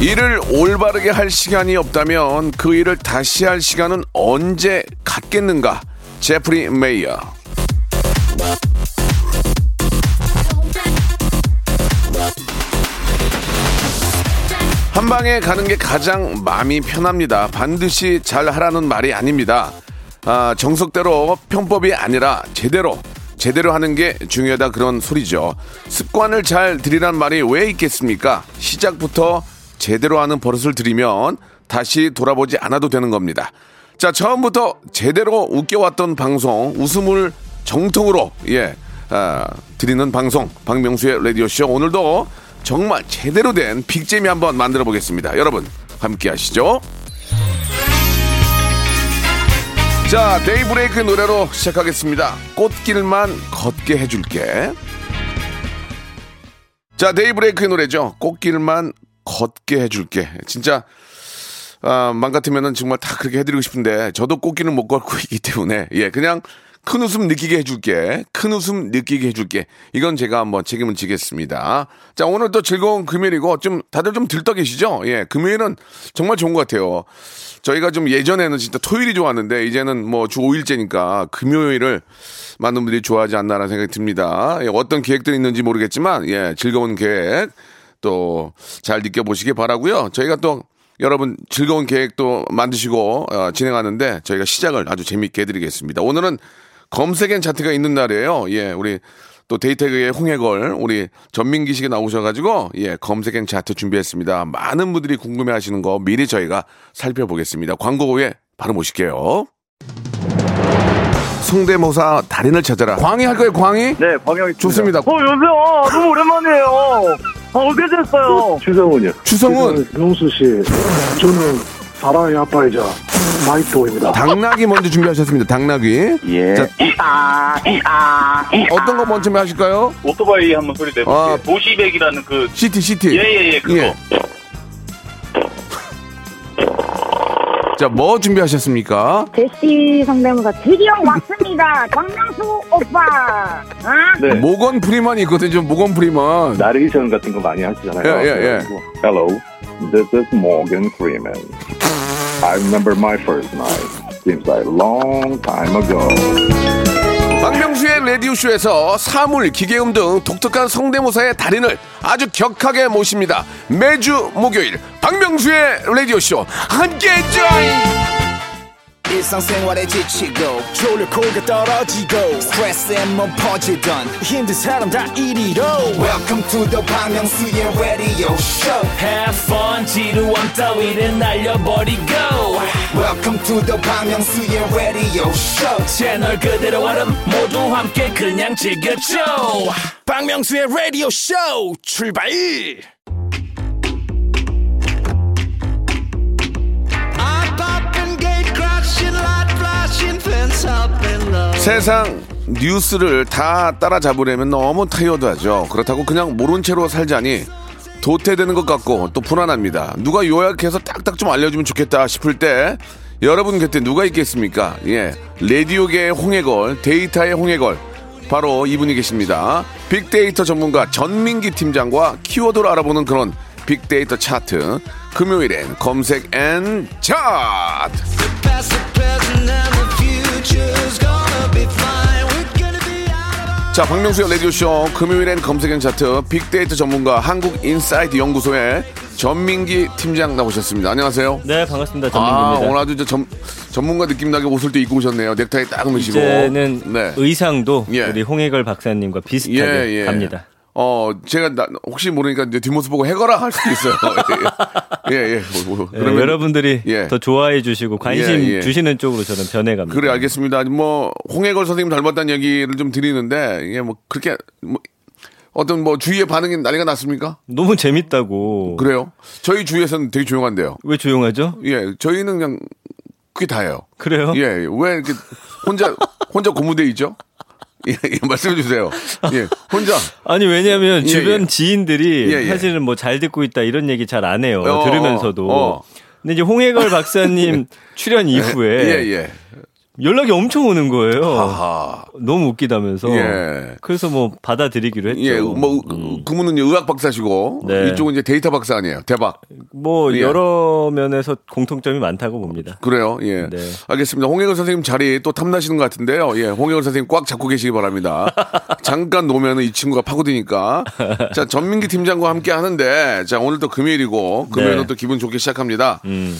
일을 올바르게 할 시간이 없다면 그 일을 다시 할 시간은 언제 갖겠는가 제프리 메이어 한 방에 가는 게 가장 마음이 편합니다. 반드시 잘 하라는 말이 아닙니다. 아, 정석대로 편법이 아니라 제대로 제대로 하는 게 중요하다 그런 소리죠. 습관을 잘 들이란 말이 왜 있겠습니까? 시작부터 제대로 하는 버릇을 들이면 다시 돌아보지 않아도 되는 겁니다. 자, 처음부터 제대로 웃겨왔던 방송, 웃음을 정통으로, 예, 아, 드리는 방송, 박명수의 라디오쇼. 오늘도 정말 제대로 된 빅재미 한번 만들어 보겠습니다. 여러분, 함께 하시죠. 자, 데이브레이크 노래로 시작하겠습니다. 꽃길만 걷게 해줄게. 자, 데이브레이크의 노래죠. 꽃길만 걷게 해줄게. 진짜, 아, 맘 같으면은 정말 다 그렇게 해드리고 싶은데, 저도 꽃길을 못 걷고 있기 때문에, 예, 그냥 큰 웃음 느끼게 해줄게. 큰 웃음 느끼게 해줄게. 이건 제가 한번 책임을 지겠습니다. 자, 오늘 또 즐거운 금요일이고, 좀, 다들 좀 들떠 계시죠? 예, 금요일은 정말 좋은 것 같아요. 저희가 좀 예전에는 진짜 토요일이 좋았는데, 이제는 뭐 주 5일째니까 금요일을 많은 분들이 좋아하지 않나라는 생각이 듭니다. 예, 어떤 계획들이 있는지 모르겠지만, 예, 즐거운 계획 또 잘 느껴보시기 바라고요 저희가 또 여러분 즐거운 계획도 만드시고 어, 진행하는데 저희가 시작을 아주 재미있게 해드리겠습니다. 오늘은 검색엔 차트가 있는 날이에요. 예, 우리 또 데이터의 홍해걸 우리 전민기 씨가 나오셔가지고 예 검색엔 차트 준비했습니다. 많은 분들이 궁금해하시는 거 미리 저희가 살펴보겠습니다. 광고 후에 바로 모실게요. 성대모사 달인을 찾아라. 광희 할 거예요, 광희? 네, 광영이 좋습니다. 어, 여보세요. 너무 오랜만이에요. 아, 어떻게 됐어요? 추성훈이요. 추성훈 명수 씨, 저는 사랑의 아빠이자 파이터입니다. 당나귀 먼저 준비하셨습니다. 당나귀. 예. 자, 어떤 거 먼저 하실까요? 오토바이 한번 소리 내볼게요. 아. 도시백이라는 그, 시티 시티. 예, 예, 예, 그거. 자, 뭐 준비하셨습니까? 제시 성대모사 드디어 왔습니다. 박명수 오빠. 아? 네. 모건 프리먼 있거든요. 모건 프리먼. 나레이션 같은 거 많이 하시잖아요. 예, 예, 예. Hello, this is Morgan Freeman. I remember my first night. Seems like a long time ago. 박명수의 라디오쇼에서 사물, 기계음 등 독특한 성대모사의 달인을 아주 격하게 모십니다. 매주 목요일 박명수의 라디오쇼. 함께 join! 일상생활에 지치고, 졸려 코가 떨어지고, 스트레스에 몸 퍼지던, 힘든 사람 다 이리로. welcome to the Bang Myung-soo's radio show Have fun 지루함 따위를 날려버리고. Welcome to the Bang Myung-soo's radio show 채널 그대로 얼음 모두 함께 그냥 즐겨줘. 박명수의 라디오 쇼 출발 세상 뉴스를 다 따라잡으려면 너무 타이어드하죠. 그렇다고 그냥 모른 채로 살자니 도태되는 것 같고 또 불안합니다. 누가 요약해서 딱딱 좀 알려주면 좋겠다 싶을 때 여러분 곁에 누가 있겠습니까? 예, 라디오계의 홍해걸, 데이터의 홍해걸 바로 이분이 계십니다. 빅데이터 전문가 전민기 팀장과 키워드를 알아보는 그런 빅데이터 차트. 금요일엔 검색 N 차트. 자, 박명수의 라디오쇼 금요일엔 검색 N 차트 빅데이터 전문가 한국인사이트 연구소의 전민기 팀장 나오셨습니다. 안녕하세요. 네 반갑습니다 아, 전민기입니다. 오늘 아주 저 전, 전문가 느낌 나게 옷을 또 입고 오셨네요. 넥타이 딱 매시고. 이제는 네. 의상도 예. 우리 홍해걸 박사님과 비슷하게 예, 예. 갑니다. 어, 제가 나- 혹시 모르니까 이제 뒷모습 보고 해거라 할 수도 있어요. 예, 예. 뭐, 뭐, 예, 그러면 여러분들이 예. 더 좋아해 주시고 관심 예, 예. 주시는 쪽으로 저는 변해갑니다. 그래 알겠습니다. 뭐 홍해걸 선생님 닮았다는 얘기를 좀 드리는데 이게 뭐 그렇게 뭐 어떤 뭐 주위의 반응이 난리가 났습니까? 너무 재밌다고. 그래요? 저희 주위에서는 되게 조용한데요. 왜 조용하죠? 예, 저희는 그냥 그게 다예요. 그래요? 예, 왜 이렇게 혼자 혼자 고무돼 있죠? 예, 예, 말씀해 주세요. 예, 혼자. 아니 왜냐하면 예, 주변 예. 지인들이 예, 예. 사실은 뭐 잘 듣고 있다 이런 얘기 잘 안 해요. 어, 들으면서도. 어. 근데 이제 홍해걸 박사님 출연 이후에 예, 예. 연락이 엄청 오는 거예요. 하하. 너무 웃기다면서. 예. 그래서 뭐 받아들이기로 했죠. 예, 뭐 그분은 이제 의학 박사시고 음. 네. 이쪽은 이제 데이터 박사 아니에요. 대박. 뭐 예. 여러 면에서 공통점이 많다고 봅니다. 그래요. 예. 네. 알겠습니다. 홍해걸 선생님 자리 또 탐나시는 것 같은데요. 예, 홍해걸 선생님 꽉 잡고 계시기 바랍니다. 잠깐 놓으면 이 친구가 파고드니까. 자, 전민기 팀장과 함께 하는데, 자, 오늘 또 금요일이고, 금요일은 네. 또 기분 좋게 시작합니다. 음.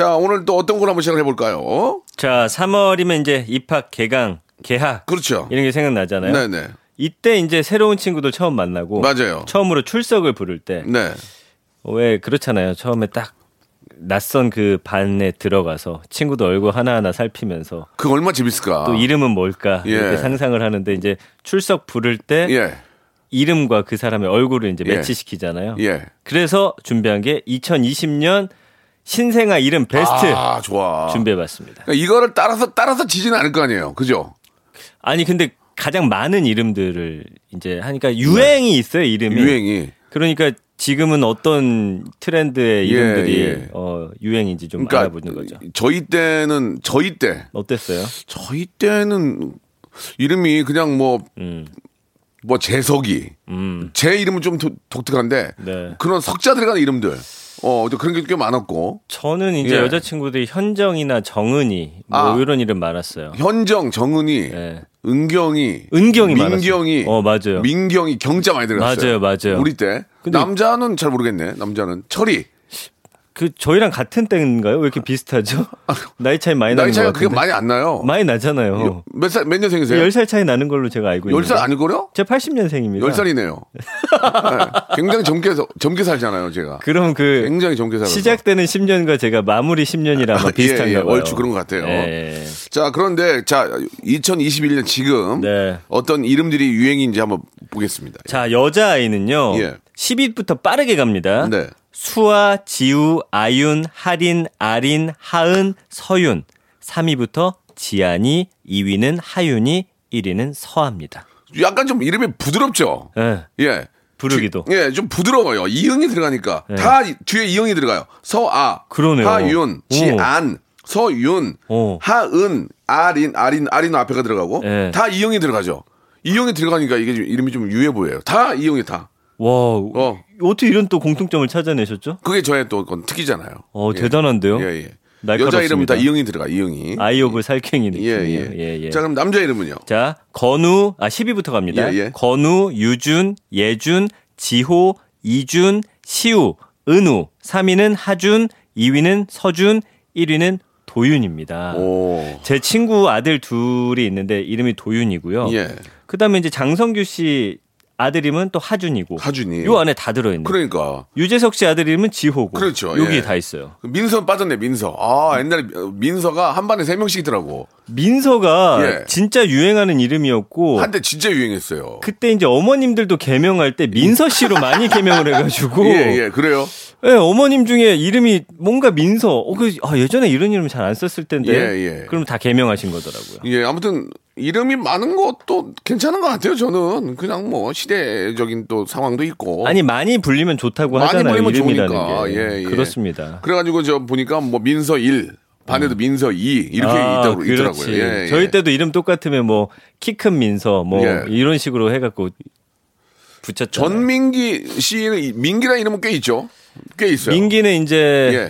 자, 오늘 또 어떤 걸 한번 시작을 해볼까요? 자, 3월이면 이제 입학, 개강, 개학 그렇죠. 이런 게 생각나잖아요. 네 네. 이때 이제 새로운 친구들 처음 만나고 맞아요. 처음으로 출석을 부를 때왜 네. 그렇잖아요. 처음에 딱 낯선 그 반에 들어가서 친구들 얼굴 하나하나 살피면서 그 얼마 재밌을까? 또 이름은 뭘까 예. 이렇게 상상을 하는데 이제 출석 부를 때 예. 이름과 그 사람의 얼굴을 이제 예. 매치시키잖아요. 예. 그래서 준비한 게 2020년 신생아 이름 베스트 아, 좋아. 준비해봤습니다. 그러니까 이거를 따라서, 따라서 지지는 않을 거 아니에요. 그죠? 아니 근데 가장 많은 이름들을 이제 하니까 유행이 있어요 이름이. 네. 유행이. 그러니까 지금은 어떤 트렌드의 예, 이름들이 예. 어, 유행인지 좀 그러니까 알아보는 거죠. 저희 때는, 저희 때, 어땠어요? 저희 때는 이름이 그냥 뭐, 음, 뭐 재석이. 음, 제 이름은 좀 도- 독특한데 네. 그런 석자 들어가는 이름들. 어, 또 그런 게 꽤 많았고. 저는 이제 예. 여자친구들이 현정이나 정은이 뭐 아. 이런 이름 많았어요. 현정, 정은이, 예. 은경이, 은경이 민경이, 많았어요. 어, 맞아요. 민경이 경자 많이 들어갔어요. 맞아요, 맞아요. 우리 때. 근데- 남자는 잘 모르겠네. 남자는 철이. 그 저희랑 같은 때인가요? 왜 이렇게 비슷하죠? 나이 차이 많이 나는 나이 차이가 것 그게. 많이 안 나요. 많이 나잖아요. 몇 살, 몇 년생이세요? 10살 차이 나는 걸로 제가 알고 있는데. 10살 아니고요? 제가 80년생입니다. 10살이네요. 굉장히 젊게, 서- 젊게 살잖아요, 제가. 그럼 그 굉장히 젊게 살아서. 시작되는 10년과 제가 마무리 10년이라 아마 예, 비슷한가 예, 봐요. 얼추 그런 것 같아요. 예. 자, 그런데, 자, 2021년 지금 네. 어떤 이름들이 유행인지 한번 보겠습니다. 자, 여자아이는요. 예. 10위부터 빠르게 갑니다. 네. 수아, 지우, 아윤, 하린, 아린, 하은, 서윤. 3위부터 지안이, 2위는 하윤이, 1위는 서아입니다. 약간 좀 이름이 부드럽죠? 예. 예. 부르기도. 주- 예, 좀 부드러워요. 이응이 들어가니까. 네. 다 이- 뒤에 이응이 들어가요. 서아, 그러네요. 하윤, 오. 지안, 서윤, 오. 하은, 아린, 아린, 아린 앞에가 들어가고 네. 다 이응이 들어가죠. 이응이 들어가니까 이게 좀 이름이 좀 유해 보여요. 다 이응이 다. 와, 어. 어떻게 이런 또 공통점을 찾아내셨죠? 그게 저의 또 특기잖아요. 어, 예. 대단한데요? 예, 예. 날카롭습니다. 여자 이름은 다 이응이 들어가. 이응이. Eye of 살쾡이 예, 느낌이에요. 예. 예, 예. 자, 그럼 남자 이름은요? 자, 건우, 아, 10위부터 갑니다. 예, 예. 건우, 유준, 예준, 지호, 이준, 시우, 은우. 3위는 하준, 2위는 서준, 1위는 도윤입니다. 오. 제 친구 아들 둘이 있는데 이름이 도윤이고요. 예. 그 다음에 이제 장성규 씨 아들 이름은 또 하준이고. 하준이. 요 안에 다 들어있네. 그러니까. 유재석 씨 아들 이름은 지호고. 그렇죠. 여기에 예. 다 있어요. 민서 빠졌네, 민서. 아, 옛날에 민서가 한 반에 세 명씩이더라고. 민서가 예. 진짜 유행하는 이름이었고. 한때 진짜 유행했어요. 그때 이제 어머님들도 개명할 때 민서 씨로 많이 개명을 해가지고. 예, 예, 그래요. 예, 어머님 중에 이름이 뭔가 민서. 어, 그, 아, 예전에 이런 이름 잘 안 썼을 텐데. 예, 예. 그럼 다 개명하신 거더라고요. 예, 아무튼 이름이 많은 것도 괜찮은 것 같아요. 저는 그냥 뭐 시대적인 또 상황도 있고. 아니, 많이 불리면 좋다고 많이 하잖아요. 불리면 이름이라는 좋으니까. 게. 예, 예. 그렇습니다. 그래가지고 저 보니까 뭐 민서 1 반에도 민서 2 이렇게 아, 있다고 그렇지. 있더라고요. 예, 예. 저희 때도 이름 똑같으면 뭐 키 큰 민서 뭐 예. 이런 식으로 해갖고 붙였잖아요. 전민기 씨는 민기라는 이름은 꽤 있죠. 꽤 있어요. 민기는 이제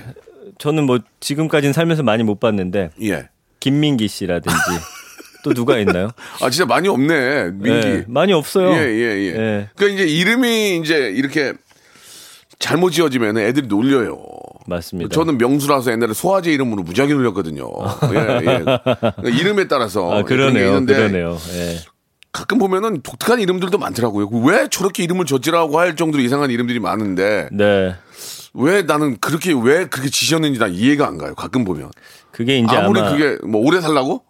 예. 저는 뭐 지금까지는 살면서 많이 못 봤는데 예. 김민기 씨라든지 또 누가 있나요? 아 진짜 많이 없네. 민기. 예, 많이 없어요. 예, 예, 예. 예. 그러니까 이제 이름이 이제 이렇게 잘못 지어지면 애들이 놀려요. 맞습니다. 저는 명수라서 옛날에 소화제 이름으로 무지하게 놀렸거든요. 예, 예. 그러니까 이름에 따라서 아, 그러네요. 그러네요. 예. 가끔 보면은 독특한 이름들도 많더라고요. 왜 저렇게 이름을 줬지라고 할 정도로 이상한 이름들이 많은데 네. 왜 나는 그렇게 왜 그렇게 지셨는지 난 이해가 안 가요. 가끔 보면 그게 이제 아무리 아마 그게 뭐 오래 살라고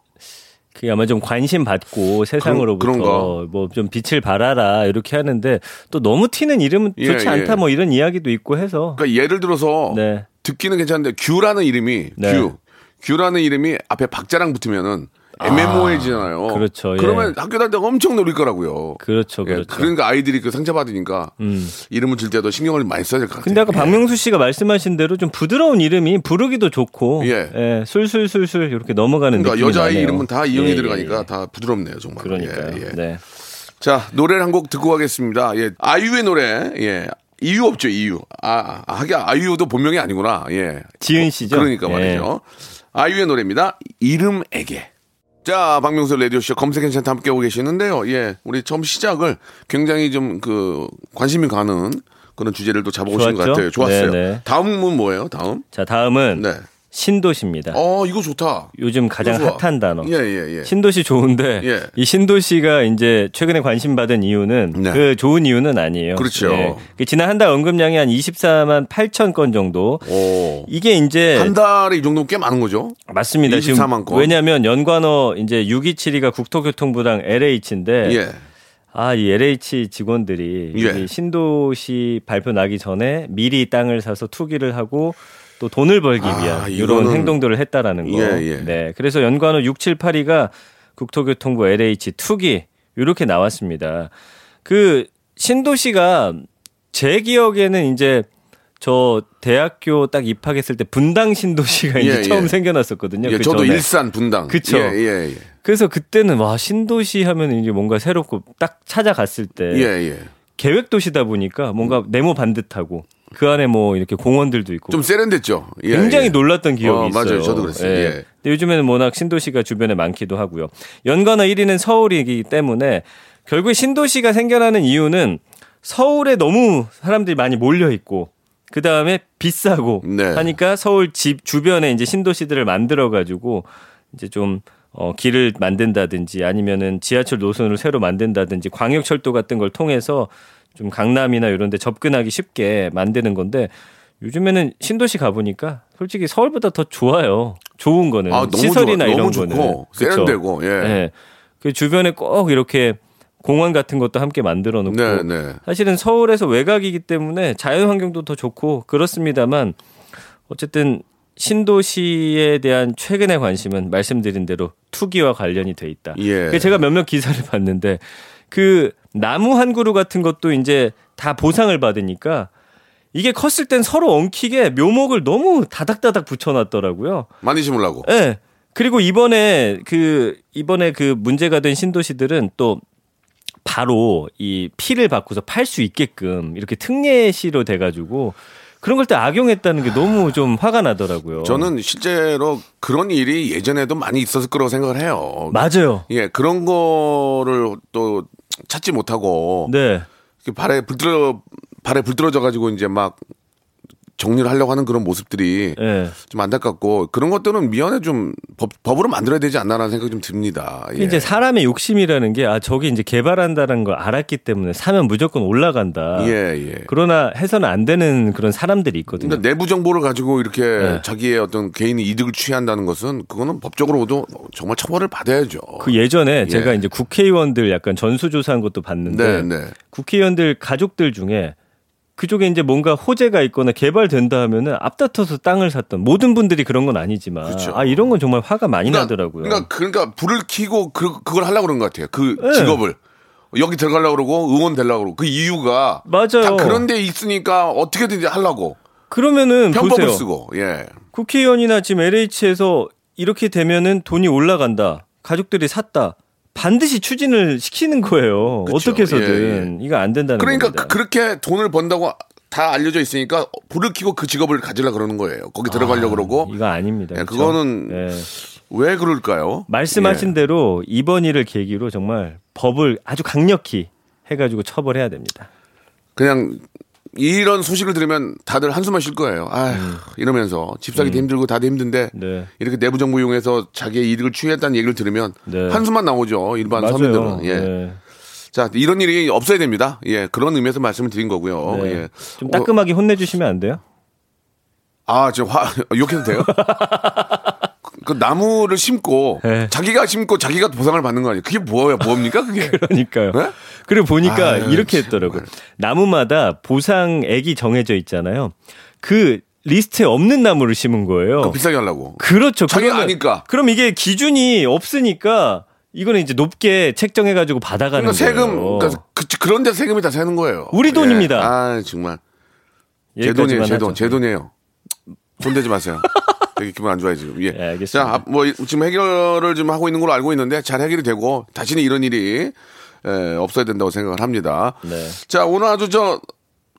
그게 아마 좀 관심 받고 세상으로부터. 뭐 좀 빛을 발하라 이렇게 하는데 또 너무 튀는 이름은 예, 좋지 않다 예. 뭐 이런 이야기도 있고 해서 그러니까 예를 들어서 네. 듣기는 괜찮은데 규라는 이름이 네. 규 규라는 이름이 앞에 박자랑 붙으면은 애매모호해지잖아요. 그렇죠, 예. 그러면 학교 다닐 때 엄청 노릴 거라고요. 그렇죠, 예, 그렇죠. 그러니까 아이들이 그 상처받으니까 음. 이름을 질 때도 신경을 많이 써야 될 것 같아요. 근데 아까 예. 박명수 씨가 말씀하신 대로 좀 부드러운 이름이 부르기도 좋고 예. 예, 술술술술 이렇게 넘어가는 그러니까 느낌이 여자아이 나네요. 이름은 다 이형이 예, 예, 들어가니까 예. 다 부드럽네요, 정말. 그러니까요. 예, 예. 네. 자, 노래를 한 곡 듣고 가겠습니다. 예. 아이유의 노래. 예. 이유 없죠, 이유. 아, 아, 하긴 아이유도 본명이 아니구나. 예. 지은 씨죠. 그러니까 예. 말이죠. 아이유의 노래입니다. 이름에게. 자, 박명수 라디오쇼 검색 괜찮다 함께 오고 계시는데요. 예. 우리 처음 시작을 굉장히 좀 그 관심이 가는 그런 주제를 또 잡아오신 것? 같아요. 좋았어요. 네네. 다음은 뭐예요? 다음? 자 다음은 네. 신도시입니다. 어, 이거 좋다. 요즘 가장 이거. 핫한 단어. 예, 예, 예. 신도시 좋은데 예. 이 신도시가 이제 최근에 관심 받은 이유는 네. 그 좋은 이유는 아니에요. 그렇죠. 그 지난 한 달 언급량이 한 24만 8천 건 정도. 오. 이게 이제 한 달에 이 정도면 꽤 많은 거죠? 맞습니다. 24만 지금 건. 왜냐하면 연관어 이제 6272가 국토교통부랑 LH인데 예. 아, 이 LH 직원들이 예. 이 신도시 발표 나기 전에 미리 땅을 사서 투기를 하고 또 돈을 벌기 아, 위한 이런 이거는- 행동들을 했다라는 거. 예, 예. 네. 그래서 연관어 6782가 국토교통부 LH 투기 이렇게 나왔습니다. 그 신도시가 제 기억에는 이제 저 대학교 딱 입학했을 때 분당 신도시가 이제 예, 처음 예. 생겨났었거든요. 예, 그 저도 전에. 일산 분당. 그쵸. 예, 예, 예. 그래서 그때는 와 신도시 하면 이제 뭔가 새롭고 딱 찾아갔을 때 예, 예. 계획 도시다 보니까 뭔가 네모 반듯하고 그 안에 뭐 이렇게 공원들도 있고 좀 세련됐죠. 예, 굉장히 예. 놀랐던 기억이 어, 있어요. 맞아요. 저도 그랬어요. 예. 근데 요즘에는 워낙 신도시가 주변에 많기도 하고요. 연관어 1위는 서울이기 때문에 결국에 신도시가 생겨나는 이유는 서울에 너무 사람들이 많이 몰려 있고 그 다음에 비싸고 네. 하니까 서울 집 주변에 이제 신도시들을 만들어 가지고 이제 좀 어, 길을 만든다든지 아니면은 지하철 노선을 새로 만든다든지 광역철도 같은 걸 통해서 좀 강남이나 이런 데 접근하기 쉽게 만드는 건데 요즘에는 신도시 가보니까 솔직히 서울보다 더 좋아요. 좋은 거는 아, 너무 시설이나 좋아. 이런 너무 거는 좋고? 세련되고, 예. 예. 그 주변에 꼭 이렇게 공원 같은 것도 함께 만들어 놓고 네, 네. 사실은 서울에서 외곽이기 때문에 자연 환경도 더 좋고 그렇습니다만 어쨌든 신도시에 대한 최근의 관심은 말씀드린 대로 투기와 관련이 돼 있다. 예. 그래서 제가 몇몇 기사를 봤는데 그 나무 한 그루 같은 것도 이제 다 보상을 받으니까 이게 컸을 땐 서로 엉키게 묘목을 너무 다닥다닥 붙여놨더라고요. 많이 심으려고. 예. 그리고 이번에 그 이번에 그 문제가 된 신도시들은 또 바로 이 피를 받고서 팔 수 있게끔 이렇게 특례시로 돼가지고 그런 걸때 악용했다는 게 너무 좀 화가 나더라고요. 저는 실제로 그런 일이 예전에도 많이 있었을 거라고 생각을 해요. 맞아요. 예, 그런 거를 또 찾지 못하고 네. 발에 불 들어 발에 불 들어져 가지고 이제 막 정리를 하려고 하는 그런 모습들이 예. 좀 안타깝고 그런 것들은 미연에 좀 법, 법으로 만들어야 되지 않나라는 생각이 좀 듭니다. 예. 이제 사람의 욕심이라는 게 아 저기 이제 개발한다는 걸 알았기 때문에 사면 무조건 올라간다. 예, 예. 그러나 해서는 안 되는 그런 사람들이 있거든요. 근데 내부 정보를 가지고 이렇게 네. 자기의 어떤 개인의 이득을 취한다는 것은 그거는 법적으로도 정말 처벌을 받아야죠. 그 예전에 예. 제가 이제 국회의원들 약간 전수조사한 것도 봤는데 네, 네. 국회의원들 가족들 중에 그쪽에 이제 뭔가 호재가 있거나 개발된다 하면은 앞다퉈서 땅을 샀던 모든 분들이 그런 건 아니지만 그렇죠. 아 이런 건 정말 화가 많이 그러니까, 나더라고요. 그러니까 그러니까 불을 켜고 그 그걸 하려고 그런 것 같아요. 그 네. 직업을 여기 들어가려고 그러고 의원 되려고 그러고 그 이유가 맞아요. 다 그런 데 있으니까 어떻게든지 하려고 그러면은 편법을 보세요. 쓰고 예. 국회의원이나 지금 LH에서 이렇게 되면은 돈이 올라간다. 가족들이 샀다. 반드시 추진을 시키는 거예요. 그쵸. 어떻게 해서든 예, 이거 안 된다는 그러니까 겁니다. 그- 그렇게 돈을 번다고 다 알려져 있으니까 불을 켜고 그 직업을 가지려 그러는 거예요. 거기 들어가려고 그러고 이거 아닙니다. 예? 그거는 예. 왜 그럴까요? 말씀하신 예. 대로 이번 일을 계기로 정말 법을 아주 강력히 해가지고 처벌해야 됩니다. 그냥 이런 소식을 들으면 다들 한숨만 쉴 거예요. 아, 음. 이러면서 집 사기도 힘들고 다들 힘든데 네. 이렇게 내부 정보 이용해서 자기의 이득을 취했다는 얘기를 들으면 네. 한숨만 나오죠. 일반 맞아요. 서민들은. 예. 네. 자, 이런 일이 없어야 됩니다. 예. 그런 의미에서 말씀을 드린 거고요. 네. 예. 좀 어, 따끔하게 혼내주시면 안 돼요? 아, 저 화, 욕해도 돼요? 그 나무를 심고 네. 자기가 심고 자기가 보상을 받는 거 아니에요? 그게 뭐야? 뭡니까 그게? 그러니까요. 네? 그리고 보니까 아유, 이렇게 했더라고요. 정말. 나무마다 보상액이 정해져 있잖아요. 그 리스트에 없는 나무를 심은 거예요. 그 비싸게 하려고. 그렇죠. 자기가 그러면- 아니까. 그럼 이게 기준이 없으니까 이거는 이제 높게 책정해가지고 받아가는 그러니까 세금 거예요. 그러니까 그, 그런데 세금이 다 새는 거예요. 우리 돈입니다. 예. 아 정말 제 돈이에요. 제. 돈. 제 돈이에요. 손 대지 마세요. 되게 기분 안 좋아요 지금. 예. 예, 알겠습니다. 자, 아, 뭐 이- 지금 해결을 좀 하고 있는 걸로 알고 있는데 잘 해결이 되고 다시는 이런 일이 에, 없어야 된다고 생각을 합니다. 네. 자, 오늘 아주 저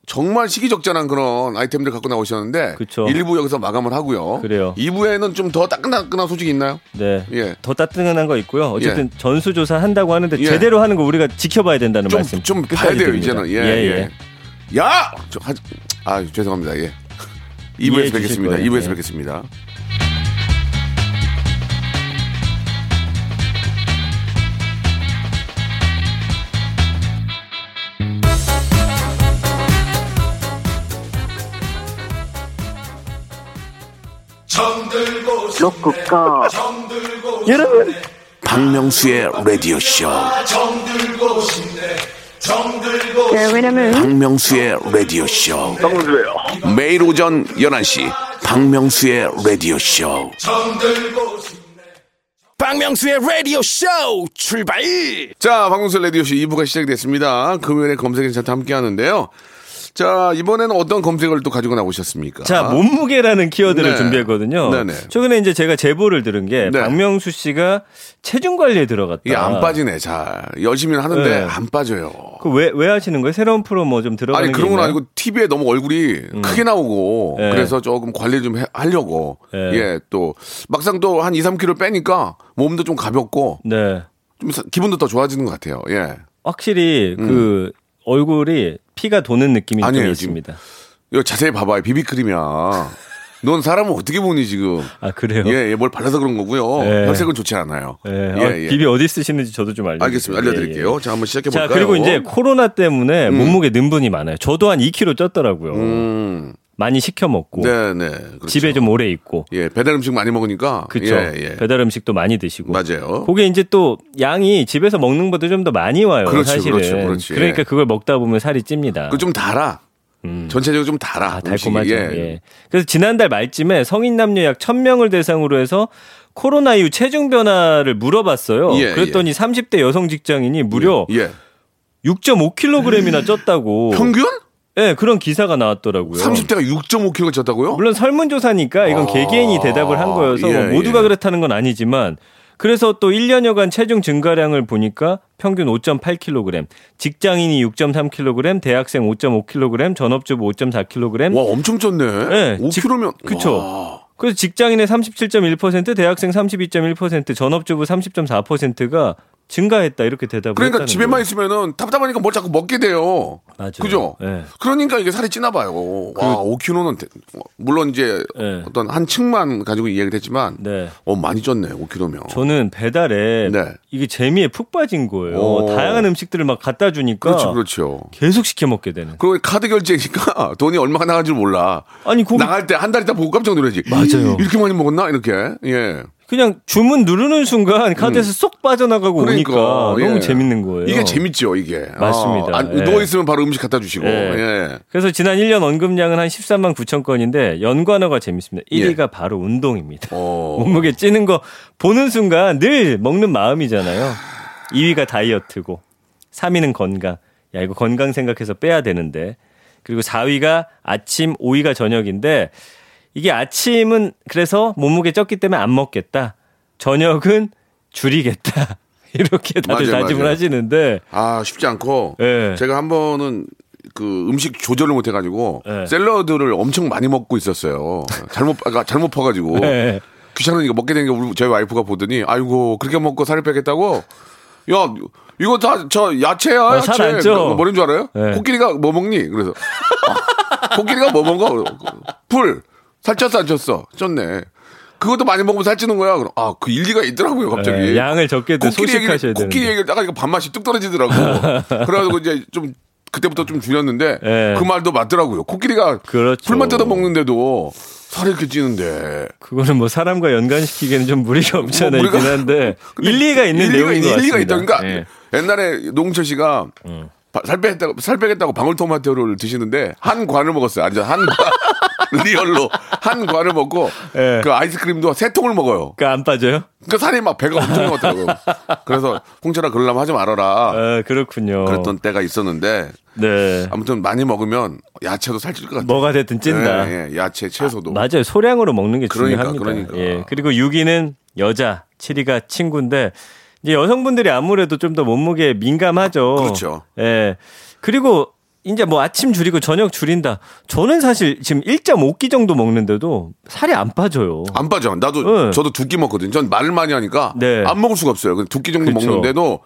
정말 시기적절한 그런 아이템들 갖고 나오셨는데 그쵸. 1부 여기서 마감을 하고요. 그래요. 2부에는 좀 더 따끈따끈한 소식이 있나요? 네. 예. 더 따뜻한 거 있고요. 어쨌든 예. 전수조사 한다고 하는데 예. 제대로 하는 거 우리가 지켜봐야 된다는 좀, 말씀. 좀 봐야 돼요. 이제는. 예, 예. 야! 저, 하, 아, 죄송합니다. 예. 2부에서 이해해 주실 뵙겠습니다. 거예요. 2부에서 예. 뵙겠습니다. 로쿠꺼 여러분 박명수의 라디오 쇼. 네, 왜냐면 박명수의 라디오 쇼. 매일 오전 11시 박명수의 라디오 쇼. 박명수의 라디오 쇼 출발 자, 박명수 라디오 쇼 2부가 시작이 됐습니다. 금요일에 검색 N 차트 함께 하는데요. 자, 이번에는 어떤 검색어를 또 가지고 나오셨습니까? 자, 몸무게라는 키워드를 네. 준비했거든요. 네네. 최근에 이제 제가 제보를 들은 게 네. 박명수 씨가 체중 관리에 들어갔다. 이게 안 빠지네, 잘. 열심히 하는데 네. 안 빠져요. 그왜 왜 하시는 거예요? 새로운 프로 뭐 좀 들어가는 아니 게 그런 건? 아니고 TV에 너무 얼굴이 크게 나오고 네. 그래서 조금 관리 좀 해- 하려고 네. 예또 막상 또 한 2, 3kg 빼니까 몸도 좀 가볍고 네. 좀 사- 기분도 더 좋아지는 것 같아요. 예. 확실히 그 얼굴이 피가 도는 느낌이 좀 음. 아니에요, 있습니다. 이거 자세히 봐봐요. 비비크림이야. 넌 사람을 어떻게 보니 지금? 아 그래요? 예, 예, 뭘 발라서 그런 거고요. 네. 혈색은 좋지 않아요. 예. 예, 아, 예. 비비 어디 쓰시는지 저도 좀 알려주세요. 알겠습니다. 알려드릴게요. 예, 예. 자, 한번 시작해 자 볼까요? 그리고 이제 코로나 때문에 몸무게 능분이 많아요. 저도 한 2kg 쪘더라고요. 음, 많이 시켜 먹고 네, 네. 그렇죠. 집에 좀 오래 있고. 예, 배달 음식 많이 먹으니까. 그렇죠. 예, 예. 배달 음식도 많이 드시고. 맞아요. 그게 이제 또 양이 집에서 먹는 것보다 좀 더 많이 와요. 그렇죠, 사실은. 그렇죠, 그렇지. 러니까 예. 그걸 먹다 보면 살이 찝니다. 그 좀 달아. 전체적으로 좀 달아. 아. 달콤하죠. 예. 예. 그래서 지난달 말쯤에 성인 남녀 약 1000명을 대상으로 해서 코로나 이후 체중 변화를 물어봤어요. 예, 그랬더니 30대 여성 직장인이 무려 예. 6.5kg이나 쪘다고. 평균? 예, 그런 기사가 나왔더라고요. 30대가 6.5kg 쪘다고요? 물론 설문조사니까 이건 아, 개개인이 대답을 한 거여서 예, 뭐 모두가 예. 그렇다는 건 아니지만 그래서 또 1년여간 체중 증가량을 보니까 평균 5.8kg, 직장인이 6.3kg, 대학생 5.5kg, 전업주부 5.4kg. 와, 엄청 쪘네. 네, 5kg면. 그쵸. 그래서 직장인의 37.1%, 대학생 32.1%, 전업주부 30.4%가 증가했다 이렇게 대답을 그러니까 집에만 거예요. 있으면은 답답하니까 뭘 자꾸 먹게 돼요. 맞아요. 그죠? 네. 그러니까 이게 살이 찌나 봐요. 와, 5kg는 물론 이제 네. 어떤 한 층만 가지고 이야기를 했지만 네. 어, 많이 쪘네. 5kg면. 저는 배달에 네. 이게 재미에 푹 빠진 거예요. 오. 다양한 음식들을 막 갖다 주니까 그렇죠, 그렇죠. 계속 시켜 먹게 되는. 그리고 카드 결제니까 돈이 얼마가 나간 줄 몰라. 아니 거기 나갈 때 한 달 있다 보고 깜짝 놀라지. 맞아요. 이렇게 많이 먹었나? 이렇게. 예. 그냥 주문 누르는 순간 카드에서 쏙 빠져나가고 그러니까, 오니까 너무 예. 재밌는 거예요. 이게 재밌죠, 이게. 맞습니다. 아, 예. 누워 있으면 바로 음식 갖다 주시고. 예. 예. 그래서 지난 1년 언급량은 한 13만 9천 건인데 연관어가 재밌습니다. 예. 1위가 바로 운동입니다. 어. 몸무게 찌는 거 보는 순간 늘 먹는 마음이잖아요. 2위가 다이어트고 3위는 건강. 야 이거 건강 생각해서 빼야 되는데 그리고 4위가 아침, 5위가 저녁인데 이게 아침은 그래서 몸무게 쪘기 때문에 안 먹겠다. 저녁은 줄이겠다. 이렇게 다들 맞아요, 다짐을 맞아요. 하시는데 아, 쉽지 않고. 예. 제가 한 번은 그 음식 조절을 못 해가지고 예. 샐러드를 엄청 많이 먹고 있었어요. 잘못, 아, 잘못 퍼가지고. 예. 귀찮으니까 먹게 된게 우리 저희 와이프가 보더니 아이고 그렇게 먹고 살을 빼겠다고 야 이거 다 저 야채야 어, 야채. 뭐 뭐인 줄 알아요? 네. 코끼리가 뭐 먹니? 그래서 아, 코끼리가 뭐 먹어? 풀 살쪘어 안 쪘어? 쪘네. 그것도 많이 먹으면 살찌는 거야. 그럼 아 그 일리가 있더라고요 갑자기. 예, 양을 적게 소식하셔야 되는데. 코끼리 얘기를 딱 하니까 밥맛이 뚝 떨어지더라고. 그래가지고 이제 좀 그때부터 좀 줄였는데 예. 그 말도 맞더라고요. 코끼리가 그렇죠. 풀만 뜯어 먹는데도 살이 이렇게 찌는데. 그거는 뭐 사람과 연관시키기에는 좀 무리가 없잖아요. 뭐 무리가- 있긴 한데 일리가 있는 일리가, 내용인 것 일리가 같습니다. 있다. 그러니까 예. 옛날에 노홍철 씨가 바- 살 빼겠다고 살 빼겠다고 방울토마토를 드시는데 한 관을 먹었어요. 아니 한 관. 리얼로 한 관을 먹고 예. 그 아이스크림도 세 통을 먹어요. 그러니까 안 빠져요? 그 살이 막 배가 엄청 나왔더라고요. 그래서 홍철아 그러려면 하지 말아라. 아, 그렇군요. 그랬던 때가 있었는데 네. 아무튼 많이 먹으면 야채도 살찔 것 같아요. 뭐가 됐든 찐다. 예, 예, 야채, 채소도. 맞아요. 소량으로 먹는 게 그러니까, 중요합니다. 그러니까. 예. 그리고 6위는 여자, 7위가 친구인데 이제 여성분들이 아무래도 좀 더 몸무게에 민감하죠. 그렇죠. 예. 그리고 이제 뭐 아침 줄이고 저녁 줄인다. 저는 사실 지금 1.5끼 정도 먹는데도 살이 안 빠져요. 안 빠져. 나도 네. 저도 두 끼 먹거든요. 전 말을 많이 하니까 네. 안 먹을 수가 없어요. 두 끼 정도 그쵸. 먹는데도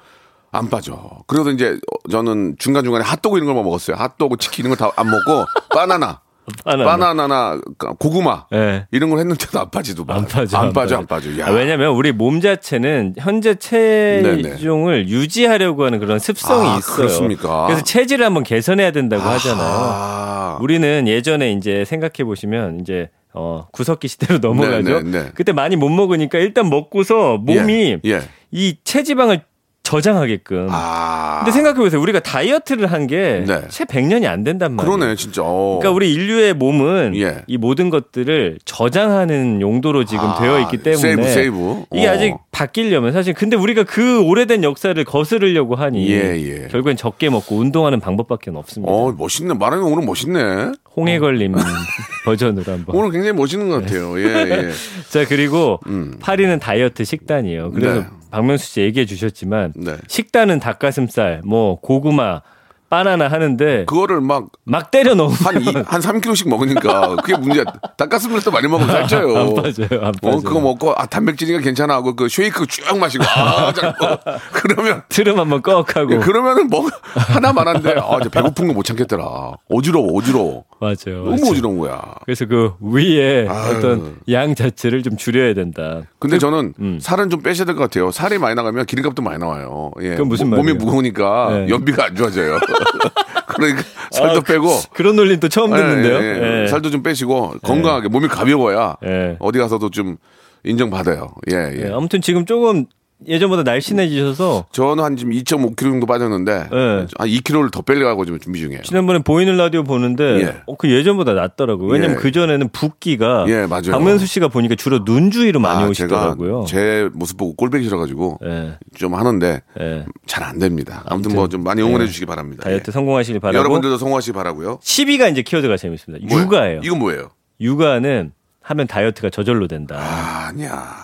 안 빠져. 그래서 이제 저는 중간 중간에 핫도그 이런 걸만 먹었어요. 핫도그, 치킨 이런 거다안 먹고 바나나, 바나나. 바나나나 고구마 예. 이런 걸 했는데도 안 빠지도 안 빠져. 안 빠져, 안 빠져. 야. 아, 왜냐면 우리 몸 자체는 현재 체중을 유지하려고 하는 그런 습성이 아, 있어요. 그렇습니까? 그래서 체질을 한번 개선해야 된다고 하잖아요. 아, 우리는 예전에 이제 생각해 보시면 이제 어 구석기 시대로 넘어가죠. 네, 네, 네. 그때 많이 못 먹으니까 일단 먹고서 몸이 예, 예. 이 체지방을 저장하게끔. 아. 근데 생각해 보세요. 우리가 다이어트를 한게 네. 채 100년이 안 된단 말이에요. 그러네, 진짜. 어. 그러니까 우리 인류의 몸은 예. 이 모든 것들을 저장하는 용도로 지금 아, 되어 있기 때문에 세이브, 세이브. 이게 어. 아직 바뀌려면 사실 근데 우리가 그 오래된 역사를 거스르려고 하니 예, 예. 결국엔 적게 먹고 운동하는 방법밖에 없습니다. 어, 멋있네. 거 오늘 멋있네. 홍해 걸림 버전으로 한번. 오늘 굉장히 멋있는 것 같아요. 예, 예. 자 그리고 음. 파리는 다이어트 식단이에요. 그래서 네. 박명수 씨 얘기해 주셨지만 네. 식단은 닭가슴살, 뭐 고구마, 바나나 하는데 그거를 막 막 때려 넣으면 한, 이, 한 3kg씩 먹으니까 그게 문제야. 닭가슴살도 많이 먹으면 살쪄요. 안 빠져요, 안 빠져요. 어, 그거 먹고, 아, 단백질이니까 괜찮아 하고 그 쉐이크 쭉 마시고, 아, 자꾸. 그러면, 트름 한번 꺽하고 그러면은 뭐, 하나만 한데, 아, 이제 배고픈 거 못 참겠더라. 어지러워, 어지러워. 맞아요. 너무 맞아요. 어지러운 거야. 그래서 그 위에 아유. 어떤 양 자체를 좀 줄여야 된다. 근데 저는 음. 살은 좀 빼셔야 될 것 같아요. 살이 많이 나가면 기름값도 많이 나와요. 예. 그건 무슨 몸- 몸이 말이에요? 무거우니까 네. 연비가 안 좋아져요. 그러니까 살도 아, 빼고. 그런 논리는 또 처음 듣는데요. 예, 예. 예. 살도 좀 빼시고 건강하게 몸이 가벼워야 예. 어디 가서도 좀 인정받아요. 예, 예. 예, 아무튼 지금 조금 예전보다 날씬해지셔서 저는 한 지금 2.5kg 정도 빠졌는데 예. 한 2kg를 더 빼려고 지금 준비 중이에요. 지난번에 보이는 라디오 보는데 예. 어, 그 예전보다 낫더라고요. 왜냐면 예. 그 전에는 붓기가 예, 맞아요. 박명수 씨가 보니까 주로 눈 주위로 많이 아, 오시더라고요. 제 모습 보고 꼴배기 싫어가지고 예. 좀 하는데 예. 잘안 됩니다. 아무튼 뭐 좀 많이 응원해 주시기 바랍니다. 다이어트 예. 성공하시길 바라고. 여러분들도 성공하시기 바라고요. 10위가 이제 키워드가 재밌습니다. 뭐예요? 육아예요. 이건 뭐예요? 육아는 하면 다이어트가 저절로 된다. 아, 아니야.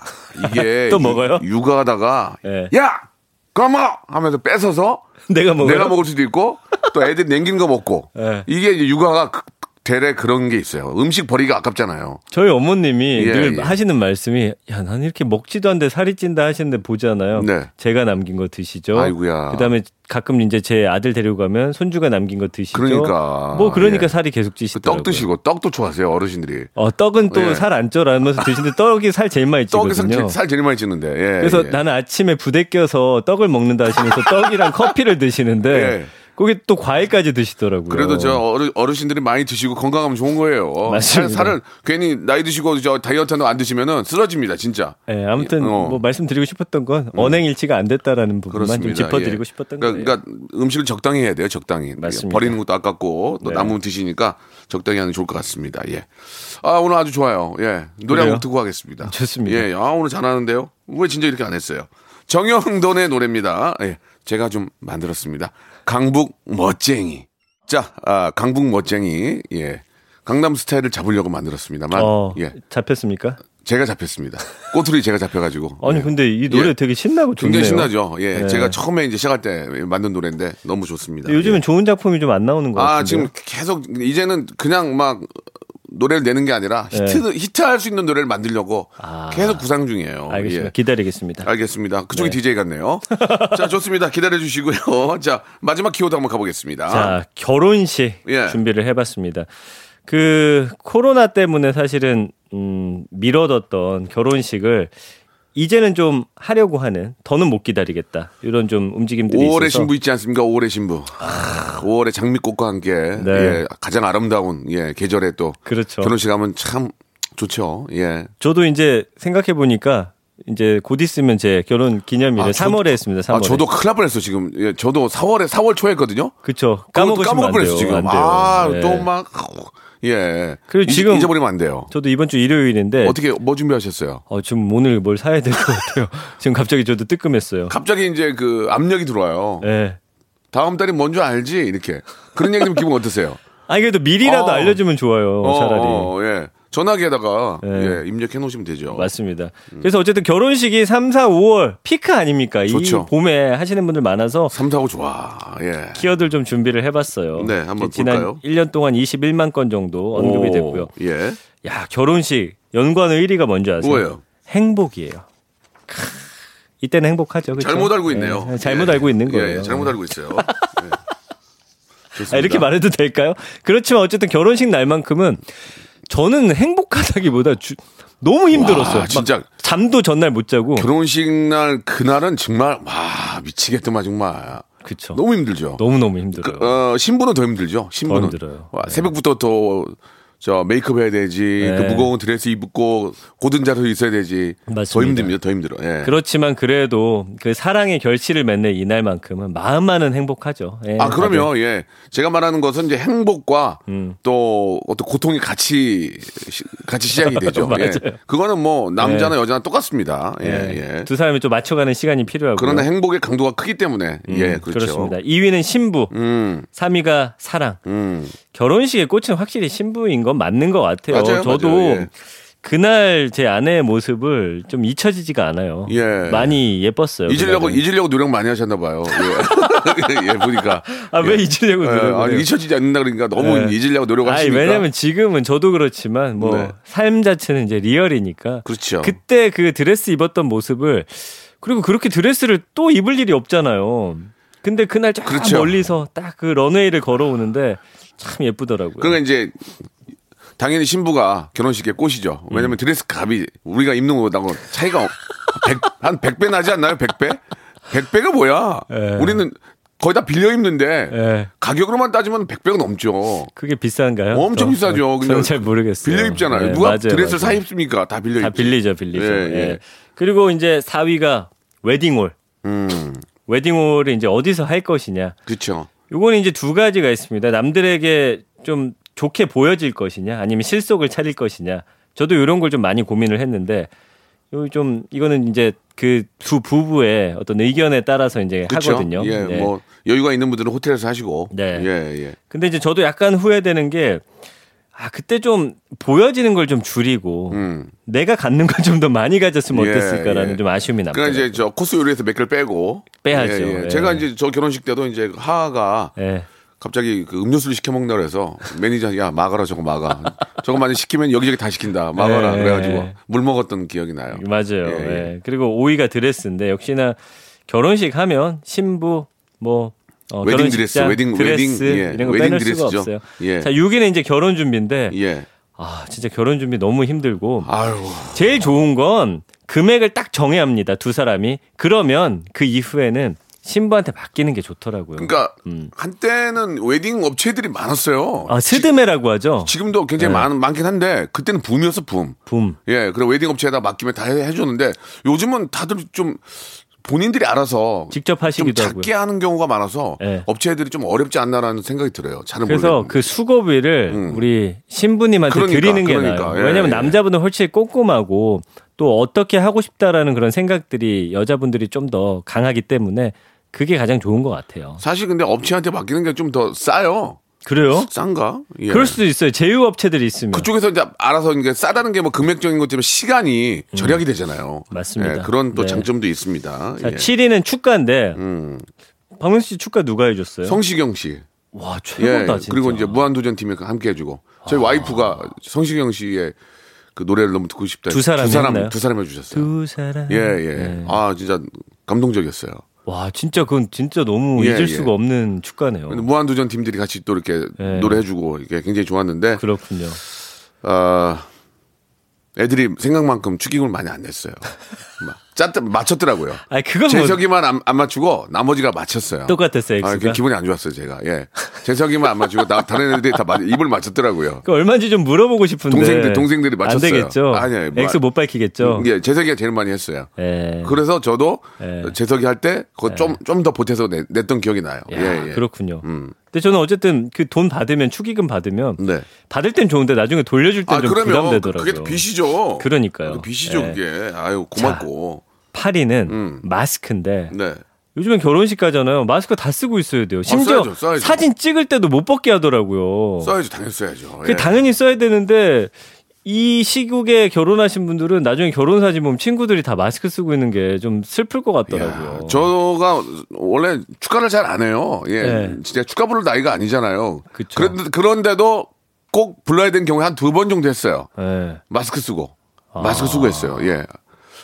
이게 또 유- 먹어요? 육아하다가 예. 야, 까마 하면서 뺏어서 내가 먹어요? 내가 먹을 수도 있고 또 애들이 남긴 거 먹고 예. 이게 이제 육아가 그- 대래 그런 게 있어요. 음식 버리기가 아깝잖아요. 저희 어머님이 예, 늘 예. 하시는 말씀이 야, 나는 이렇게 먹지도 않는데 살이 찐다 하시는데 보잖아요. 네. 제가 남긴 거 드시죠. 아이고야. 그다음에 가끔 이제 제 아들 데리고 가면 손주가 남긴 거 드시죠. 그러니까. 뭐 그러니까 예. 살이 계속 그 찌시더라고요. 떡 드시고 떡도 좋아하세요 어르신들이. 어, 떡은 또 예. 살안 쪄라면서 드시는데 떡이 살 제일 많이 떡이 살, 찌거든요. 살 제일 많이 찌는데. 예, 그래서 예. 나는 아침에 부대 껴서 떡을 먹는다 하시면서 떡이랑 커피를 드시는데 예. 거기 또 과일까지 드시더라고요. 그래도 저 어르, 어르신들이 많이 드시고 건강하면 좋은 거예요. 살, 맞습니다. 살을 괜히 나이 드시고 저 다이어트 하는 거안 드시면은 쓰러집니다, 진짜. 예, 아무튼 어. 음. 뭐 말씀드리고 싶었던 건 언행 일치가 안 됐다라는 부분만 좀 그렇습니다. 짚어드리고 예. 싶었던 그러니까, 거예요. 그러니까 음식을 적당히 해야 돼요, 적당히. 맞습니다. 버리는 것도 아깝고 또 네. 남으면 드시니까 적당히 하는 게 좋을 것 같습니다. 예. 아 오늘 아주 좋아요. 예. 노래 한? 곡 듣고 가겠습니다. 좋습니다. 예. 아 오늘 잘하는데요. 왜 진짜 이렇게 안 했어요? 정영돈의 노래입니다. 예. 제가 좀 만들었습니다. 강북 멋쟁이. 자, 아, 강북 멋쟁이. 예. 강남 스타일을 잡으려고 만들었습니다만 어, 예. 잡혔습니까? 제가 잡혔습니다. 꼬투리 제가 잡혀가지고. 아니 예. 근데 이 노래 예. 되게 신나고 좋네요. 굉장히 신나죠. 예, 네. 제가 처음에 이제 시작할 때 만든 노래인데 너무 좋습니다. 요즘은 예. 좋은 작품이 좀 안 나오는 것 같은데. 아 지금 계속 이제는 그냥 막 노래를 내는 게 아니라 히트 히트할 수 있는 노래를 만들려고 네. 아. 계속 구상 중이에요. 알겠습니다. 예. 기다리겠습니다. 알겠습니다. 그쪽이 네. DJ 같네요. 자, 좋습니다. 기다려 주시고요. 자, 마지막 키워드 한번 가보겠습니다. 자, 결혼식 예. 준비를 해봤습니다. 그 코로나 때문에 사실은 음, 미뤄뒀던 결혼식을 이제는 좀 하려고 하는 더는 못 기다리겠다 이런 좀 움직임들이 5월의 있어서 신부 있지 않습니까? 5월의 신부. 아, 5월의 장미꽃과 함께 네. 예, 가장 아름다운 예, 계절에 또 그렇죠. 결혼식 하면 참 좋죠. 예. 저도 이제 생각해 보니까 이제 곧 있으면 제 결혼 기념일을 아, 3월에 했습니다. 3월에. 아, 저도 큰일 날 뻔했어, 지금. 예, 저도 4월에, 4월 초에 했거든요. 뻔했어, 돼요. 지금. 안 돼요. 아, 예. 또 막, 예. 그리고 잊- 지금- 잊어버리면 안 돼요. 저도 이번 주 일요일인데 어떻게, 뭐 준비하셨어요? 어, 지금 오늘 뭘 사야 될 것 같아요. 지금 갑자기 저도 뜨끔했어요. 갑자기 이제 그 압력이 들어와요. 예. 다음 달이 뭔지 알지? 이렇게. 그런 얘기 들으면 기분 어떠세요? 아니 그래도 미리라도 어. 알려주면 좋아요. 차라리. 어, 예. 전화기에다가 예. 예, 입력해 놓으시면 되죠. 맞습니다. 그래서 어쨌든 결혼식이 3, 4, 5월 피크 아닙니까? 좋죠. 이 봄에 하시는 분들 많아서 3, 4, 5 좋아. 예. 키워들 좀 준비를 해봤어요. 네, 한번 지난 볼까요? 1년 동안 21만 건 정도 언급이 오, 됐고요. 예. 야 결혼식 연관어 1위가 뭔지 아세요? 뭐예요? 행복이에요. 크, 이때는 행복하죠. 그렇죠? 잘못 알고 있네요. 예, 잘못 예. 알고 있는 예, 거예요. 예, 잘못 알고 있어요. 예. 좋습니다. 아, 이렇게 말해도 될까요? 그렇지만 어쨌든 결혼식 날만큼은 저는 행복하다기보다 주- 너무 힘들었어요. 와, 진짜. 막 잠도 전날 못 자고. 결혼식 날 그날은 정말 와 미치겠더만 정말 그쵸. 너무 힘들죠. 너무 너무 힘들어요. 그, 어, 신부는 더 힘들죠. 신부는 더 힘들어요. 와, 새벽부터 또 저 메이크업 해야 되지. 네. 그 무거운 드레스 입고 고든 자리에 있어야 되지. 더 맞습니다. 힘듭니다. 더 힘들어. 예. 그렇지만 그래도 그 사랑의 결실을 맺는 이날만큼은 마음만은 행복하죠. 예, 아. 그럼요. 예. 제가 말하는 것은 이제 행복과 음. 또 어떤 고통이 같이 시- 같이 시작이 되죠. 예. 그거는 뭐 남자나 여자나 똑같습니다. 예, 예. 예. 두 사람이 좀 맞춰가는 시간이 필요하고. 그러나 행복의 강도가 크기 때문에 예, 그렇죠. 그렇습니다. 2위는 신부, 음. 3위가 사랑. 음. 결혼식의 꽃은 확실히 신부인 건 맞는 것 같아요. 맞아요, 저도 맞아요, 예. 그날 제 아내의 모습을 좀 잊혀지지가 않아요. 예. 많이 예뻤어요. 잊으려고 그날은. 잊으려고 노력 많이 하셨나 봐요. 예, 예 보니까. 아, 왜 예. 잊으려고 예, 아니 해요? 잊혀지지 않는다 그러니까 너무 예. 잊으려고 아니, 노력하시니까. 왜냐면 지금은 저도 그렇지만 뭐 네. 삶 자체는 이제 리얼이니까 그렇죠. 그때 그 드레스 입었던 모습을 그리고 그렇게 드레스를 또 입을 일이 없잖아요. 근데 그날 쫙 그렇죠. 멀리서 딱 그 런웨이를 걸어오는데 참 예쁘더라고요. 그러니까 이제 당연히 신부가 결혼식의 꽃이죠. 음. 왜냐면 드레스 값이 우리가 입는 거하고 차이가 100, 한 100배 나지 않나요? 100배? 100배가 뭐야? 예. 우리는 거의 다 빌려 입는데 예. 가격으로만 따지면 100배가 넘죠. 그게 비싼가요? 엄청 또? 비싸죠. 저는 잘 모르겠어요. 빌려 입잖아요. 네, 누가 맞아요, 드레스를 사 맞아요. 입습니까? 다 빌려 입. 다 빌리죠, 빌리죠. 예, 예, 예. 그리고 이제 4위가 웨딩홀. 음, 웨딩홀을 이제 어디서 할 것이냐. 그렇죠. 요거는 이제 두 가지가 있습니다. 남들에게 좀 좋게 보여질 것이냐, 아니면 실속을 차릴 것이냐. 저도 이런 걸 좀 많이 고민을 했는데, 요좀 이거는 이제 그 두 부부의 어떤 의견에 따라서 이제 그렇죠. 하거든요. 예, 네. 뭐 여유가 있는 분들은 호텔에서 하시고. 네. 예, 예. 근데 이제 저도 약간 후회되는 게, 아, 그때 좀 보여지는 걸 좀 줄이고, 음. 내가 갖는 걸 좀 더 많이 가졌으면 예, 어땠을까라는 예. 좀 아쉬움이 남아요. 그러니까 이제 저 코스 요리에서 몇 개를 빼고 빼야죠. 예, 예. 예. 제가 이제 저 결혼식 때도 이제 하하가 예. 갑자기 그 음료수를 시켜 먹는다 그래서 매니저 야 막아라 저거 막아 저거 많이 시키면 여기저기 다 시킨다 막아라 예. 그래가지고 물 먹었던 기억이 나요. 맞아요. 예, 예. 예. 그리고 5위가 드레스인데 역시나 결혼식 하면 신부 뭐 어, 웨딩 드레스, 웨딩- 드레스 웨딩, 예, 이런 거 웨딩 빼놓을 드레스죠. 수가 없어요. 예. 자, 6위는 이제 결혼 준비인데 예. 아 진짜 결혼 준비 너무 힘들고 아유 제일 좋은 건 금액을 딱 정해야 합니다. 두 사람이 그러면 그 이후에는 신부한테 맡기는 게 좋더라고요. 그러니까 음. 한때는 웨딩 업체들이 많았어요. 아 스드메라고 하죠. 지금도 굉장히 네. 많, 많긴 한데 그때는 붐이었어 붐. 붐. 예, 그리고 웨딩 업체에다 맡기면 다 해- 해주는데 요즘은 다들 좀 본인들이 알아서 직접 좀 하시기도 하고요. 작게 하는 경우가 많아서 예. 업체들이 좀 어렵지 않나라는 생각이 들어요. 잘은 그래서 모르겠는데. 그 수고비를 음. 우리 신부님한테 그러니까, 드리는 게 그러니까. 나아요. 예, 왜냐면 예. 남자분은 훨씬 꼼꼼하고 또 어떻게 하고 싶다라는 그런 생각들이 여자분들이 좀 더 강하기 때문에 그게 가장 좋은 것 같아요. 사실 근데 업체한테 맡기는 게 좀 더 싸요. 그래요? 싼가? 예. 그럴 수도 있어요. 제휴 업체들이 있으면. 그쪽에서 이제 알아서 이게 싸다는 게 뭐 금액적인 것 때문에 시간이 절약이 되잖아요. 음. 맞습니다. 예, 그런 또 네. 장점도 있습니다. 자, 예. 7위는 축가인데 음. 박명수 씨 축가 누가 해줬어요? 성시경 씨. 와 예. 최고다 진짜. 그리고 이제 무한도전 팀이 함께 해주고 저희 와이프가 성시경 씨의 그 노래를 너무 듣고 싶다. 두 사람이 두 사람 했나요? 두 사람 해주셨어요. 두 사람. 예, 예. 네. 아, 진짜 감동적이었어요. 와 진짜 그건 진짜 너무 예, 잊을 예. 수가 없는 축가네요. 무한도전 팀들이 같이 또 이렇게 네. 노래해주고 이게 굉장히 좋았는데, 그렇군요. 아, 애들이 생각만큼 축의금을 많이 안 냈어요. 막짰 맞췄더라고요. 아니 그건 뭐 재석이만 안, 안 맞추고 나머지가 맞췄어요. 똑같았어요, 아, X가? 기분이 안 좋았어요, 제가. 예. 재석이만 안 맞추고 나, 다른 애들이 다 맞, 입을 맞췄더라고요. 그 얼마인지 좀 물어보고 싶은데 동생들, 동생들이 맞췄어요. 안 되겠죠. 아니요, 뭐- X 못 밝히겠죠. 예, 재석이가 제일 많이 했어요. 예. 그래서 저도 예. 재석이 할 때 그거 좀, 좀 더 보태서 내, 냈던 기억이 나요. 야, 예, 예. 그렇군요. 음. 근데 저는 어쨌든 그 돈 받으면 축의금 받으면 네. 받을 땐 좋은데 나중에 돌려줄 땐 아, 좀 부담되더라고요. 그게 또 빚이죠. 그러니까요. 빚이죠, 예. 그게. 아유, 고맙고. 파리는 음. 마스크인데 네. 요즘엔 결혼식 가잖아요. 마스크 다 쓰고 있어야 돼요. 심지어 아, 써야죠, 써야죠. 사진 찍을 때도 못 벗게 하더라고요. 써야죠, 당연히 써야죠. 그 예. 당연히 써야 되는데 이 시국에 결혼하신 분들은 나중에 결혼 사진 보면 친구들이 다 마스크 쓰고 있는 게 좀 슬플 것 같더라고요. 야, 저가 원래 축가를 잘 안 해요. 예. 네. 진짜 축가 부를 나이가 아니잖아요. 그쵸. 그런데, 그런데도 꼭 불러야 되는 경우에 한 두 번 정도 했어요. 예. 마스크 쓰고. 마스크 쓰고 했어요. 예.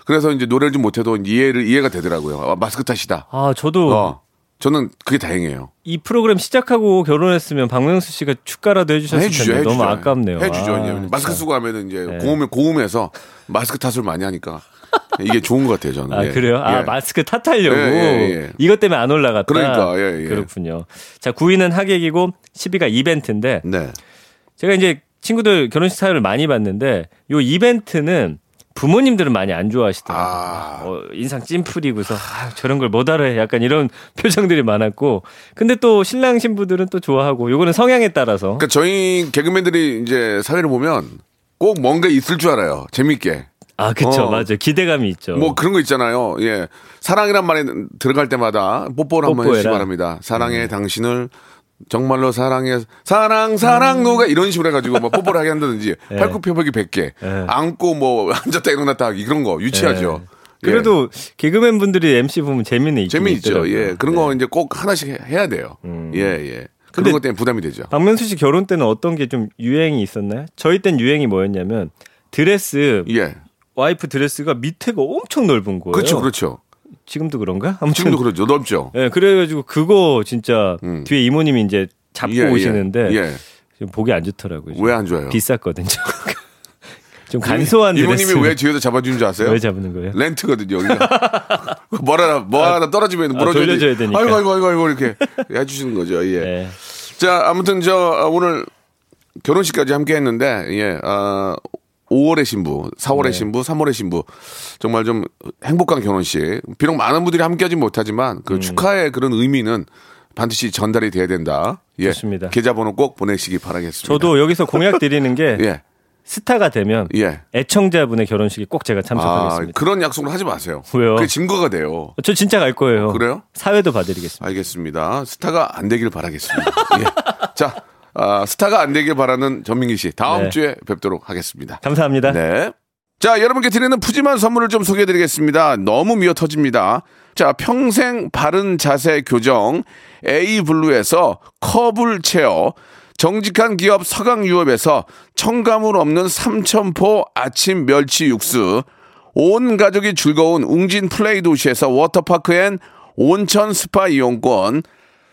그래서 이제 노래를 좀 못해도 이해를, 이해가 되더라고요. 아, 마스크 탓이다. 아 저도 어. 저는 그게 다행이에요. 이 프로그램 시작하고 결혼했으면 박명수 씨가 축가라도 해주셨을 해주죠, 텐데 해주죠. 너무 아깝네요. 해주죠. 아, 마스크 진짜. 쓰고 하면은 이제 네. 고음, 고음에서 마스크 탓을 많이 하니까 이게 좋은 것 같아요, 저는. 아 예. 그래요? 아 예. 마스크 탓하려고 예, 예, 예. 이것 때문에 안 올라갔다. 그러니까, 예, 예. 그렇군요. 자 9위는 하객이고 10위가 이벤트인데 네. 제가 이제 친구들 결혼식 사연을 많이 봤는데 요 이벤트는 부모님들은 많이 안 좋아하시더라고요. 아. 어, 인상 찜풀이고서 아, 저런 걸 못 알아해 약간 이런 표정들이 많았고 근데 또 신랑 신부들은 또 좋아하고 요거는 성향에 따라서 그러니까 저희 개그맨들이 이제 사회를 보면 꼭 뭔가 있을 줄 알아요. 재밌게. 아 그쵸 어. 맞아요 기대감이 있죠. 뭐 그런 거 있잖아요. 예. 사랑이란 말에 들어갈 때마다 뽀뽀를 한번 해주시기. 바랍니다. 사랑해 네. 당신을 정말로 사랑해 사랑 사랑 누가 이런 식으로 해가지고 뭐 뽀뽀를 하게 한다든지 네. 팔굽혀펴기 100개 안고 뭐 앉았다 일어났다 이런 거 유치하죠. 예. 그래도 개그맨 분들이 MC 보면 재미는 있긴 재미있죠. 예. 그런 네. 거 이제 꼭 하나씩 해- 해야 돼요. 예, 예. 그런 것 때문에 부담이 되죠. 박명수 씨 결혼 때는 어떤 게 좀 유행이 있었나요? 저희 땐 유행이 뭐였냐면 드레스 예. 와이프 드레스가 밑에가 엄청 넓은 거예요. 그렇죠, 그렇죠. 지금도 그런가? 아무튼 지금도 그렇죠. 넓죠. 예, 그래가지고 그거 진짜 음. 뒤에 이모님이 이제 잡고 예, 예. 오시는데 예. 좀 보기 안 좋더라고요. 왜 안 좋아요? 비쌌거든요. 좀 간소한 이모님이 드레스. 왜 뒤에서 잡아주는 줄 아세요? 왜 잡는 거예요? 렌트거든요. 그러니까 뭐 하나 뭐 하나 떨어지면 아, 물어줘야 돌려줘야 돼. 되니까. 아이고 아이고 아이고 아이고 이렇게 해주시는 거죠. 예. 예. 자 아무튼 저 아, 오늘 결혼식까지 함께 했는데 예. 아, 5월의 신부, 4월의 네. 신부, 3월의 신부 정말 좀 행복한 결혼식. 비록 많은 분들이 함께하지 못하지만 음. 그 축하의 그런 의미는 반드시 전달이 돼야 된다. 예. 좋습니다. 계좌번호 꼭 보내시기 바라겠습니다. 저도 여기서 공약 드리는 게 예. 스타가 되면 예. 애청자분의 결혼식에 꼭 제가 아, 참석하겠습니다. 그런 약속을 하지 마세요. 왜요? 그게 증거가 돼요. 저 진짜 갈 거예요. 그래요? 사회도 봐드리겠습니다. 알겠습니다. 스타가 안 되길 바라겠습니다. 예. 자, 아, 스타가 안 되길 바라는 전민기 씨 다음 네. 주에 뵙도록 하겠습니다. 감사합니다. 네. 자, 여러분께 드리는 푸짐한 선물을 좀 소개해 드리겠습니다. 너무 미어 터집니다. 자, 평생 바른 자세 교정 에이블루에서 커블 체어 정직한 기업 서강유업에서 첨가물 없는 삼천포 아침 멸치 육수 온 가족이 즐거운 웅진 플레이 도시에서 워터파크 and 온천 스파 이용권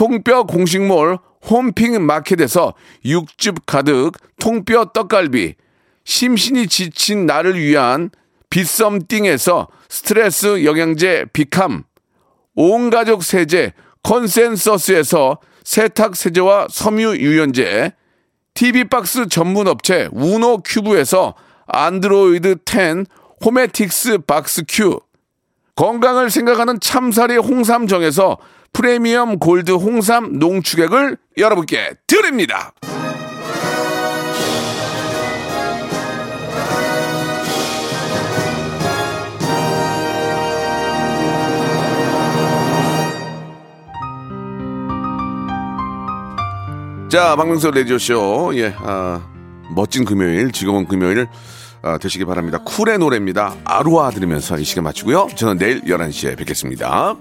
통뼈 공식몰 홈핑 마켓에서 육즙 가득 통뼈 떡갈비, 심신이 지친 나를 위한 비썸띵에서 스트레스 영양제 비캄, 온 가족 세제 컨센서스에서 세탁 세제와 섬유 유연제, TV 박스 전문 업체 우노 큐브에서 안드로이드 10 호메틱스 박스 큐, 건강을 생각하는 참사리 홍삼정에서 프리미엄 골드 홍삼 농축액을 여러분께 드립니다. 자, 박명수 레디오쇼. 예, 아, 멋진 금요일, 즐거운 금요일 아, 되시기 바랍니다. 쿨의 노래입니다. 아루아 들으면서 이 시간 마치고요. 저는 내일 11시에 뵙겠습니다.